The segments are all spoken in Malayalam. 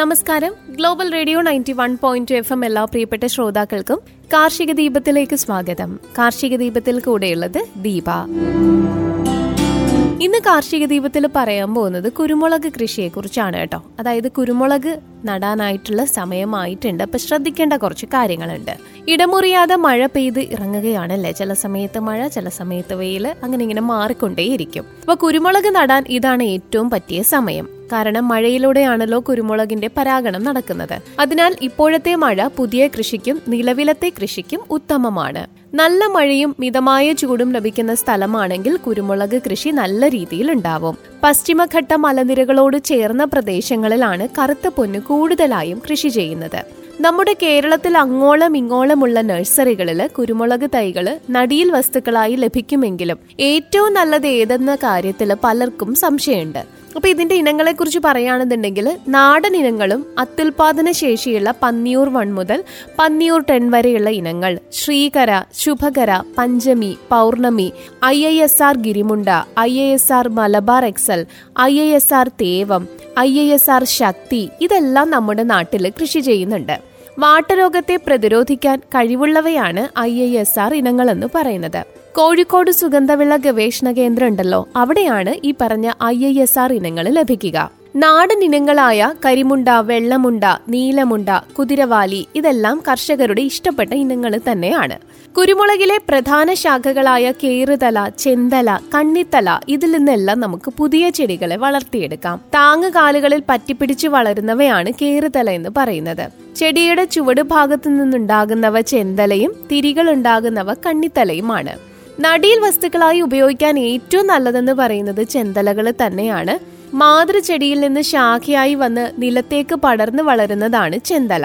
നമസ്കാരം. Global radio ninety one point F M എല്ലാ പ്രിയപ്പെട്ട ശ്രോതാക്കൾക്കും കാർഷിക ദീപത്തിലേക്ക് സ്വാഗതം. കാർഷിക ദീപത്തിൽ കൂടെയുള്ളത് ദീപ. ഇന്ന് കാർഷിക ദീപത്തിൽ പറയാൻ പോകുന്നത് കുരുമുളക് കൃഷിയെ കുറിച്ചാണ് കേട്ടോ. അതായത് കുരുമുളക് നടാനായിട്ടുള്ള സമയമായിട്ടുണ്ട്. അപ്പൊ ശ്രദ്ധിക്കേണ്ട കുറച്ച് കാര്യങ്ങളുണ്ട്. ഇടമുറിയാതെ മഴ പെയ്ത് ഇറങ്ങുകയാണല്ലേ? ചില സമയത്ത് മഴ ചില സമയത്ത് വെയിൽ അങ്ങനെ ഇങ്ങനെ മാറിക്കൊണ്ടേയിരിക്കും. അപ്പൊ കുരുമുളക് നടാൻ ഇതാണ് ഏറ്റവും പറ്റിയ സമയം. കാരണം മഴയിലൂടെയാണല്ലോ കുരുമുളകിന്റെ പരാഗണം നടക്കുന്നത്. അതിനാൽ ഇപ്പോഴത്തെ മഴ പുതിയ കൃഷിക്കും നിലവിലത്തെ കൃഷിക്കും ഉത്തമമാണ്. നല്ല മഴയും മിതമായ ചൂടും ലഭിക്കുന്ന സ്ഥലമാണെങ്കിൽ കുരുമുളക് കൃഷി നല്ല രീതിയിൽ ഉണ്ടാവും. പശ്ചിമഘട്ട മലനിരകളോട് ചേർന്ന പ്രദേശങ്ങളിലാണ് കറുത്ത പൊന്ന് കൂടുതലായും കൃഷി ചെയ്യുന്നത്. നമ്മുടെ കേരളത്തിൽ അങ്ങോളം ഇങ്ങോളമുള്ള നഴ്സറികളിൽ കുരുമുളക് തൈകൾ നടിയിൽ വസ്തുക്കളായി ലഭിക്കുമെങ്കിലും ഏറ്റവും നല്ലത് ഏതെന്ന കാര്യത്തിൽ പലർക്കും സംശയമുണ്ട്. അപ്പൊ ഇതിന്റെ ഇനങ്ങളെ കുറിച്ച് പറയുകയാണെന്നുണ്ടെങ്കിൽ നാടൻ ഇനങ്ങളും അത്യുൽപാദന ശേഷിയുള്ള പന്നിയൂർ വൺ മുതൽ പന്നിയൂർ ടെൻ വരെയുള്ള ഇനങ്ങൾ. Sreekara Subhakara Panchami Pournami I I S R Girimunda I I S R Malabar excel I I S R Thevam I I S R Shakthi ഇതെല്ലാം നമ്മുടെ നാട്ടിൽ കൃഷി ചെയ്യുന്നുണ്ട്. വാട്ടരോഗത്തെ പ്രതിരോധിക്കാൻ കഴിവുള്ളവയാണ് ഐ ഐ എസ് ആർ ഇനങ്ങളെന്ന് പറയുന്നത്. കോഴിക്കോട് സുഗന്ധവിള ഗവേഷണ കേന്ദ്രം ഉണ്ടല്ലോ അവിടെയാണ് ഈ പറഞ്ഞ ഐ ഐ എസ് ആർ ഇനങ്ങൾ ലഭിക്കുക. നാടൻ ഇനങ്ങളായ കരിമുണ്ട വെള്ളമുണ്ട നീലമുണ്ട കുതിരവാലി ഇതെല്ലാം കർഷകരുടെ ഇഷ്ടപ്പെട്ട ഇനങ്ങൾ തന്നെയാണ്. കുരുമുളകിലെ പ്രധാന ശാഖകളായ കേറുതല ചെന്തല കണ്ണിത്തല ഇതിൽ നിന്നെല്ലാം നമുക്ക് പുതിയ ചെടികളെ വളർത്തിയെടുക്കാം. താങ്ങുകാലുകളിൽ പറ്റിപ്പിടിച്ച് വളരുന്നവയാണ് കേറുതല എന്ന് പറയുന്നത്. ചെടിയുടെ ചുവട് ഭാഗത്തു നിന്നുണ്ടാകുന്നവ ചെന്തലയും തിരികൾ ഉണ്ടാകുന്നവ കണ്ണിത്തലയുമാണ്. നടീൽ വസ്തുക്കളായി ഉപയോഗിക്കാൻ ഏറ്റവും നല്ലതെന്ന് പറയുന്നത് ചെന്തലകൾ തന്നെയാണ്. മാതൃചെടിയിൽ നിന്ന് ശാഖയായി വന്ന് നിലത്തേക്ക് പടർന്നു വളരുന്നതാണ് ചെന്തല.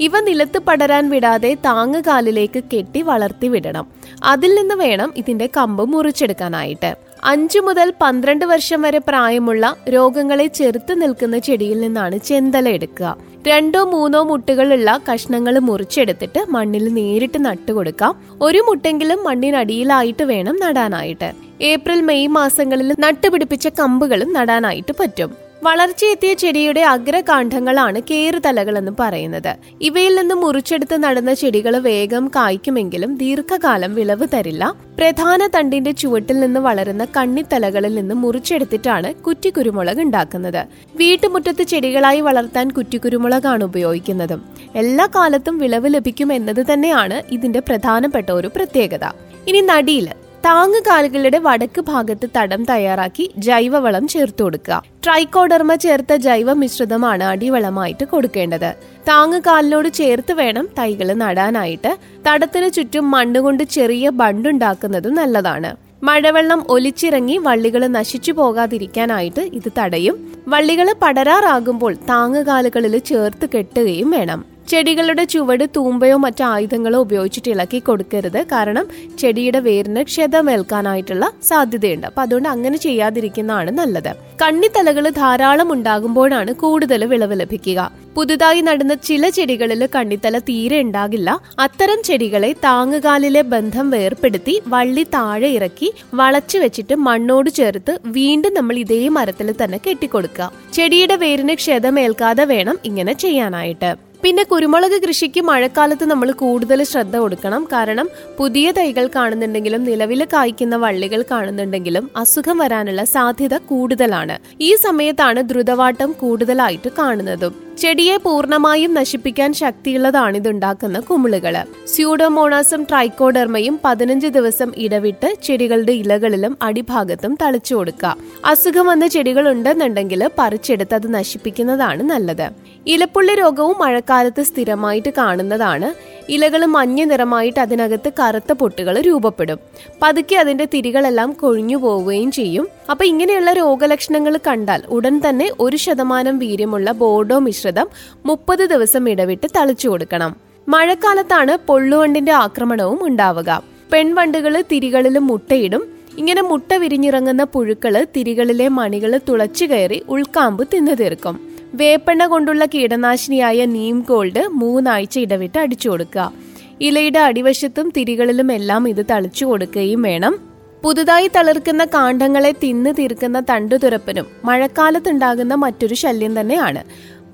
ഇവ നിലത്ത് പടരാൻ വിടാതെ താങ്ങുകാലിലേക്ക് കെട്ടി വളർത്തി വിടണം. അതിൽ നിന്ന് വേണം ഇതിന്റെ കമ്പ് മുറിച്ചെടുക്കാനായിട്ട്. അഞ്ചു മുതൽ പന്ത്രണ്ട് വർഷം വരെ പ്രായമുള്ള രോഗങ്ങളെ ചെറുത്ത് നിൽക്കുന്ന ചെടിയിൽ നിന്നാണ് ചെന്തല എടുക്കുക. രണ്ടോ മൂന്നോ മുട്ടുകളുള്ള കഷ്ണങ്ങൾ മുറിച്ചെടുത്തിട്ട് മണ്ണിൽ നേരിട്ട് നട്ടുകൊടുക്കാം. ഒരു മുട്ടെങ്കിലും മണ്ണിനടിയിലായിട്ട് വേണം നടാനായിട്ട്. ഏപ്രിൽ മെയ് മാസങ്ങളിൽ നട്ടുപിടിപ്പിച്ച കമ്പുകളും നടാനായിട്ട് പറ്റും. വളർച്ചയെത്തിയ ചെടിയുടെ അഗ്രകാന്ഡങ്ങളാണ് കേറുതലകൾ എന്ന് പറയുന്നത്. ഇവയിൽ നിന്ന് മുറിച്ചെടുത്ത് നടന്ന ചെടികൾ വേഗം കായ്ക്കുമെങ്കിലും ദീർഘകാലം വിളവ് തരില്ല. പ്രധാന തണ്ടിന്റെ ചുവട്ടിൽ നിന്ന് വളരുന്ന കണ്ണിത്തലകളിൽ നിന്ന് മുറിച്ചെടുത്തിട്ടാണ് കുറ്റിക്കുരുമുളക് ഉണ്ടാക്കുന്നത്. വീട്ടുമുറ്റത്ത് ചെടികളായി വളർത്താൻ കുറ്റിക്കുരുമുളകാണ് ഉപയോഗിക്കുന്നതും. എല്ലാ കാലത്തും വിളവ് ലഭിക്കും എന്നത് തന്നെയാണ് ഇതിന്റെ പ്രധാനപ്പെട്ട ഒരു പ്രത്യേകത. ഇനി നടിയിൽ. താങ്ങുകാലുകളുടെ വടക്ക് ഭാഗത്ത് തടം തയ്യാറാക്കി ജൈവവളം ചേർത്ത് കൊടുക്കുക. ട്രൈക്കോഡർമ ചേർത്ത ജൈവ മിശ്രിതമാണ് അടിവളമായിട്ട് കൊടുക്കേണ്ടത്. താങ്ങുകാലിനോട് ചേർത്ത് വേണം തൈകൾ നടാനായിട്ട്. തടത്തിന് ചുറ്റും മണ്ണുകൊണ്ട് ചെറിയ ബണ്ടുണ്ടാക്കുന്നതും നല്ലതാണ്. മഴവെള്ളം ഒലിച്ചിറങ്ങി വള്ളികൾ നശിച്ചു പോകാതിരിക്കാനായിട്ട് ഇത് തടയും. വള്ളികൾ പടരാറാകുമ്പോൾ താങ്ങുകാലുകളിൽ ചേർത്ത് കെട്ടുകയും വേണം. ചെടികളുടെ ചുവട് തൂമ്പയോ മറ്റു ആയുധങ്ങളോ ഉപയോഗിച്ചിട്ട് ഇളക്കി കൊടുക്കരുത്. കാരണം ചെടിയുടെ വേരിന് ക്ഷതമേൽക്കാനായിട്ടുള്ള സാധ്യതയുണ്ട്. അപ്പൊ അതുകൊണ്ട് അങ്ങനെ ചെയ്യാതിരിക്കുന്നതാണ് നല്ലത്. കണ്ണിത്തലകൾ ധാരാളം ഉണ്ടാകുമ്പോഴാണ് കൂടുതൽ വിളവ് ലഭിക്കുക. പുതുതായി നടുന്ന ചില ചെടികളിൽ കണ്ണിത്തല തീരെ ഉണ്ടാകില്ല. അത്തരം ചെടികളെ താങ്ങുകാലിലെ ബന്ധം വേർപ്പെടുത്തി വള്ളി താഴെ ഇറക്കി വളച്ചു വെച്ചിട്ട് മണ്ണോട് ചേർത്ത് വീണ്ടും നമ്മൾ ഇതേ മരത്തിൽ തന്നെ കെട്ടിക്കൊടുക്കുക. ചെടിയുടെ വേരിന് ക്ഷതമേൽക്കാതെ വേണം ഇങ്ങനെ ചെയ്യാനായിട്ട്. പിന്നെ കുരുമുളക് കൃഷിക്ക് മഴക്കാലത്ത് നമ്മൾ കൂടുതൽ ശ്രദ്ധ കൊടുക്കണം. കാരണം പുതിയ തൈകൾ കാണുന്നുണ്ടെങ്കിലും നിലവിൽ കായ്ക്കുന്ന വള്ളികൾ കാണുന്നുണ്ടെങ്കിലും അസുഖം വരാനുള്ള സാധ്യത കൂടുതലാണ്. ഈ സമയത്താണ് ദ്രുതവാട്ടം കൂടുതലായിട്ട് കാണുന്നതും. ചെടിയെ പൂർണമായും നശിപ്പിക്കാൻ ശക്തിയുള്ളതാണ് ഇതുണ്ടാക്കുന്ന കുമിളുകൾ. സ്യൂഡോമോണാസും ട്രൈക്കോഡർമയും പതിനഞ്ച് ദിവസം ഇടവിട്ട് ചെടികളുടെ ഇലകളിലും അടിഭാഗത്തും തളിച്ചു കൊടുക്കുക. അസുഖം വന്ന ചെടികൾ ഉണ്ടെന്നുണ്ടെങ്കിൽ പറിച്ചെടുത്ത് അത് നശിപ്പിക്കുന്നതാണ് നല്ലത്. ഇലപ്പുള്ളി രോഗവും മഴക്കാലത്ത് സ്ഥിരമായിട്ട് കാണുന്നതാണ് ഇലകൾ മഞ്ഞ നിറമായിട്ട് അതിനകത്ത് കറുത്ത പൊട്ടുകൾ രൂപപ്പെടും. പതുക്കെ അതിന്റെ തിരികളെല്ലാം കൊഴിഞ്ഞു പോവുകയും ചെയ്യും. അപ്പൊ ഇങ്ങനെയുള്ള രോഗലക്ഷണങ്ങൾ കണ്ടാൽ ഉടൻ തന്നെ ഒരു ശതമാനം വീര്യമുള്ള ബോർഡോ മിശ്രിതം മുപ്പത് ദിവസം ഇടവിട്ട് തളിച്ചു കൊടുക്കണം. മഴക്കാലത്താണ് പൊള്ളുവണ്ടിന്റെ ആക്രമണവും ഉണ്ടാവുക. പെൺവണ്ടുകൾ തിരികളിൽ മുട്ടയിടും. ഇങ്ങനെ മുട്ട വിരിഞ്ഞിറങ്ങുന്ന പുഴുക്കൾ തിരികളിലെ മണികൾ തുളച്ചു കയറി ഉൾക്കാമ്പ് തിന്നു തീർക്കും. വേപ്പെണ്ണ കൊണ്ടുള്ള കീടനാശിനിയായ നീം ഗോൾഡ് മൂന്നാഴ്ച ഇടവിട്ട് അടിച്ചു കൊടുക്കുക. ഇലയുടെ അടിവശത്തും തിരികളിലും എല്ലാം ഇത് തളിച്ചു കൊടുക്കുകയും വേണം. പുതുതായി തളിർക്കുന്ന കാണ്ഡങ്ങളെ തിന്നു തീർക്കുന്ന തണ്ടുതുരപ്പനും മഴക്കാലത്തുണ്ടാകുന്ന മറ്റൊരു ശല്യം തന്നെയാണ്.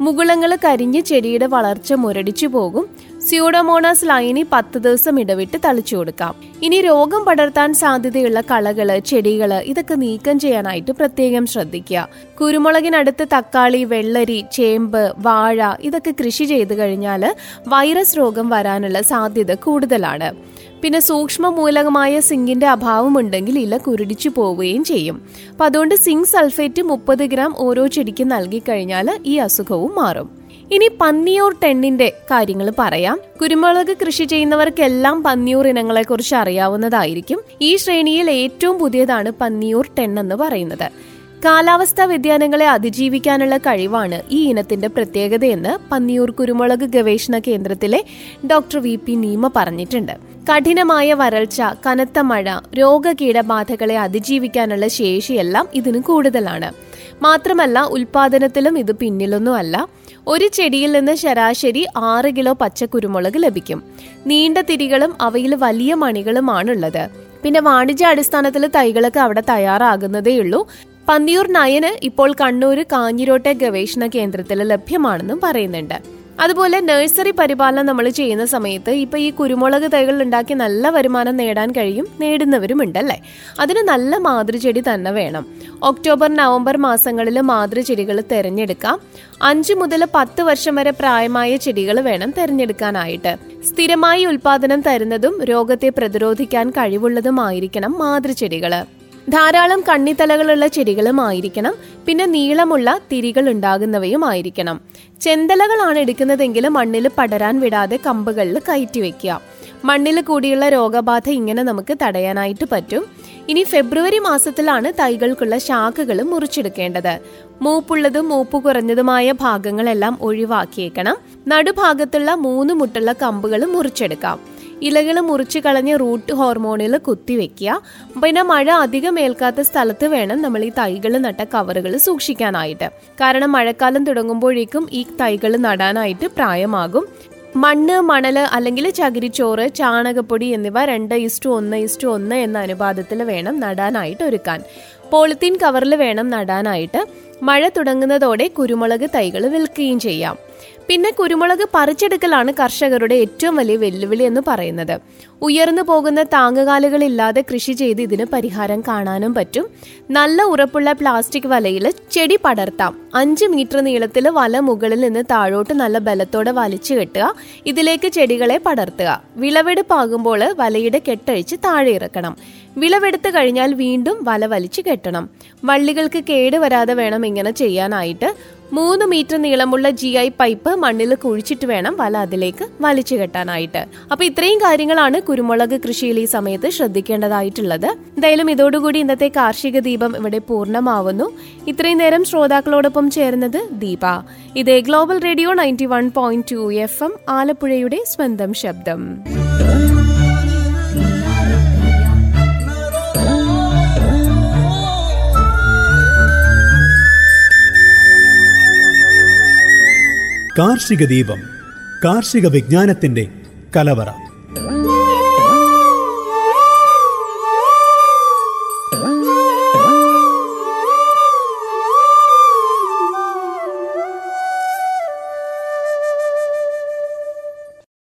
മുകുളങ്ങൾ കരിഞ്ഞ് ചെടിയുടെ വളർച്ച മുരടിച്ചു പോകും. സ്യൂഡോമോണാസ് ലൈനി പത്ത് ദിവസം ഇടവിട്ട് തളിച്ചു കൊടുക്കാം. ഇനി രോഗം പടർത്താൻ സാധ്യതയുള്ള കളകൾ ചെടികൾ ഇതൊക്കെ നീക്കം ചെയ്യാനായിട്ട് പ്രത്യേകം ശ്രദ്ധിക്കുക. കുരുമുളകിനടുത്ത് തക്കാളി വെള്ളരി ചേമ്പ് വാഴ ഇതൊക്കെ കൃഷി ചെയ്തു കഴിഞ്ഞാൽ വൈറസ് രോഗം വരാനുള്ള സാധ്യത കൂടുതലാണ്. പിന്നെ സൂക്ഷ്മ മൂലകമായ സിങ്കിന്റെ അഭാവമുണ്ടെങ്കിൽ ഇല കുരുടിച്ചു പോവുകയും ചെയ്യും. അപ്പൊ അതുകൊണ്ട് സിങ്ക് സൾഫേറ്റ് മുപ്പത് ഗ്രാം ഓരോ ചെടിക്ക് നൽകിക്കഴിഞ്ഞാൽ ഈ അസുഖവും മാറും. ഇനി പന്നിയൂർ ടെണ്ണിന്റെ കാര്യങ്ങൾ പറയാം. കുരുമുളക് കൃഷി ചെയ്യുന്നവർക്കെല്ലാം പന്നിയൂർ ഇനങ്ങളെ കുറിച്ച് അറിയാവുന്നതായിരിക്കും. ഈ ശ്രേണിയിൽ ഏറ്റവും പുതിയതാണ് പന്നിയൂർ ടെൻ എന്ന് പറയുന്നത്. കാലാവസ്ഥാ വ്യതിയാനങ്ങളെ അതിജീവിക്കാനുള്ള കഴിവാണ് ഈ ഇനത്തിന്റെ പ്രത്യേകതയെന്ന് പന്നിയൂർ കുരുമുളക് ഗവേഷണ കേന്ദ്രത്തിലെ ഡോക്ടർ വി പി നീമ പറഞ്ഞിട്ടുണ്ട്. കഠിനമായ വരൾച്ച കനത്ത മഴ രോഗകീടബാധകളെ അതിജീവിക്കാനുള്ള ശേഷിയെല്ലാം ഇതിന് കൂടുതലാണ്. മാത്രമല്ല ഉൽപാദനത്തിലും ഇത് പിന്നിലൊന്നുമല്ല. ഒരു ചെടിയിൽ നിന്ന് ശരാശരി ആറ് കിലോ പച്ചക്കുരുമുളക് ലഭിക്കും. നീണ്ട തിരികളും അവയിൽ വലിയ മണികളുമാണുള്ളത്. പിന്നെ വാണിജ്യ അടിസ്ഥാനത്തിൽ തൈകളൊക്കെ അവിടെ തയ്യാറാകുന്നതേയുള്ളൂ പന്നിയൂർ നയന് ഇപ്പോൾ കണ്ണൂർ കാഞ്ഞിരോട്ടെ ഗവേഷണ കേന്ദ്രത്തിൽ ലഭ്യമാണെന്നും പറയുന്നുണ്ട്. അതുപോലെ നഴ്സറി പരിപാലനം നമ്മൾ ചെയ്യുന്ന സമയത്ത് ഇപ്പൊ ഈ കുരുമുളക് തൈകൾ ഉണ്ടാക്കി നല്ല വരുമാനം നേടാൻ കഴിയും നേടുന്നവരും ഉണ്ടല്ലേ അതിന് നല്ല മാതൃചെടി തന്നെ വേണം. ഒക്ടോബർ നവംബർ മാസങ്ങളിൽ മാതൃചെടികൾ തിരഞ്ഞെടുക്കാം. അഞ്ചു മുതൽ പത്ത് വർഷം വരെ പ്രായമായ ചെടികൾ വേണം തിരഞ്ഞെടുക്കാനായിട്ട്. സ്ഥിരമായി ഉൽപാദനം തരുന്നതും രോഗത്തെ പ്രതിരോധിക്കാൻ കഴിവുള്ളതുമായിരിക്കണം മാതൃചെടികൾ. ധാരാളം കണ്ണിത്തലകളുള്ള ചെടികളും ആയിരിക്കണം. പിന്നെ നീളമുള്ള തിരികൾ ഉണ്ടാകുന്നവയും ആയിരിക്കണം. ചെന്തലകളാണ് എടുക്കുന്നതെങ്കിലും മണ്ണിൽ പടരാൻ വിടാതെ കമ്പുകളിൽ കയറ്റി വെക്കുക. മണ്ണിൽ കൂടിയുള്ള രോഗബാധ ഇങ്ങനെ നമുക്ക് തടയാനായിട്ട് പറ്റും. ഇനി ഫെബ്രുവരി മാസത്തിലാണ് തൈകൾക്കുള്ള ശാഖകൾ മുറിച്ചെടുക്കേണ്ടത്. മൂപ്പുള്ളതും മൂപ്പ് കുറഞ്ഞതുമായ ഭാഗങ്ങളെല്ലാം ഒഴിവാക്കിയേക്കണം. നടുഭാഗത്തുള്ള മൂന്ന് മുട്ടുള്ള കമ്പുകൾ മുറിച്ചെടുക്കാം. ഇലകൾ മുറിച്ച് കളഞ്ഞ് റൂട്ട് ഹോർമോണിൽ കുത്തിവെക്കുക പിന്നെ മഴ അധികം ഏൽക്കാത്ത സ്ഥലത്ത് വേണം നമ്മൾ ഈ തൈകൾ നട്ട കവറുകൾ സൂക്ഷിക്കാനായിട്ട്. കാരണം മഴക്കാലം തുടങ്ങുമ്പോഴേക്കും ഈ തൈകൾ നടാനായിട്ട് പ്രായമാകും. മണ്ണ് മണൽ അല്ലെങ്കിൽ ചകിരിച്ചോറ് ചാണകപ്പൊടി എന്നിവ രണ്ട് ഇസ്റ്റു ഒന്ന് ഇസ്റ്റു ഒന്ന് എന്ന അനുപാതത്തിൽ വേണം നടാനായിട്ട് ഒരുക്കാൻ. പോളിത്തീൻ കവറിൽ വേണം നടാനായിട്ട്. മഴ തുടങ്ങുന്നതോടെ കുരുമുളക് തൈകൾ വിൽക്കുകയും ചെയ്യാം. പിന്നെ കുരുമുളക് പറിച്ചെടുക്കലാണ് കർഷകരുടെ ഏറ്റവും വലിയ വെല്ലുവിളി എന്ന് പറയുന്നത്. ഉയർന്നു പോകുന്ന താങ്ങുകാലുകളില്ലാതെ കൃഷി ചെയ്ത് ഇതിന് പരിഹാരം കാണാനും പറ്റും. നല്ല ഉറപ്പുള്ള പ്ലാസ്റ്റിക് വലയിൽ ചെടി പടർത്താം. അഞ്ച് മീറ്റർ നീളത്തിൽ വല മുകളിൽ നിന്ന് താഴോട്ട് നല്ല ബലത്തോടെ വലിച്ചു കെട്ടുക. ഇതിലേക്ക് ചെടികളെ പടർത്തുക. വിളവെടുപ്പാകുമ്പോൾ വലയുടെ കെട്ടഴിച്ച് താഴെ ഇറക്കണം. വിളവെടുത്ത് കഴിഞ്ഞാൽ വീണ്ടും വല വലിച്ചു കെട്ടണം. വള്ളികൾക്ക് കേട് വരാതെ വേണം ഇങ്ങനെ ചെയ്യാനായിട്ട്. മൂന്ന് മീറ്റർ നീളമുള്ള ജി ഐ പൈപ്പ് മണ്ണിൽ കുഴിച്ചിട്ട് വേണം വല അതിലേക്ക് വലിച്ചു കെട്ടാനായിട്ട്. അപ്പൊ ഇത്രയും കാര്യങ്ങളാണ് കുരുമുളക് കൃഷിയിൽ ഈ സമയത്ത് ശ്രദ്ധിക്കേണ്ടതായിട്ടുള്ളത്. എന്തായാലും ഇതോടുകൂടി ഇന്നത്തെ കാർഷിക ദീപം ഇവിടെ പൂർണമാവുന്നു. ഇത്രയും നേരം ശ്രോതാക്കളോടൊപ്പം ചേർന്നത് ദീപ. ഇത് global radio ninety one point two F M ആലപ്പുഴയുടെ സ്വന്തം ശബ്ദം. കാർഷിക ദീപം കാർഷിക വിജ്ഞാനത്തിന്റെ കലവറ.